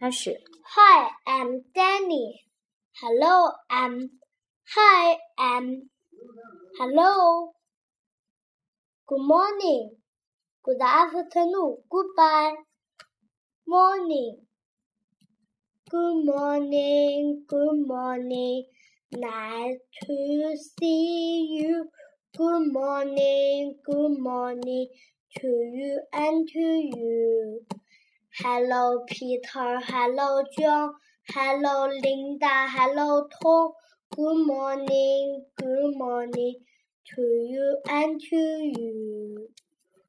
开始。Hi, I'm Danny. Hello, I'm. Hi, I'm. Hello. Good morning. Good afternoon. Goodbye. Morning. Good morning. Good morning. Nice to see you. Good morning. Good morning to you and to you. Hello, Peter. Hello, John. Hello, Linda. Hello, Tom. Good morning. Good morning to you and to you.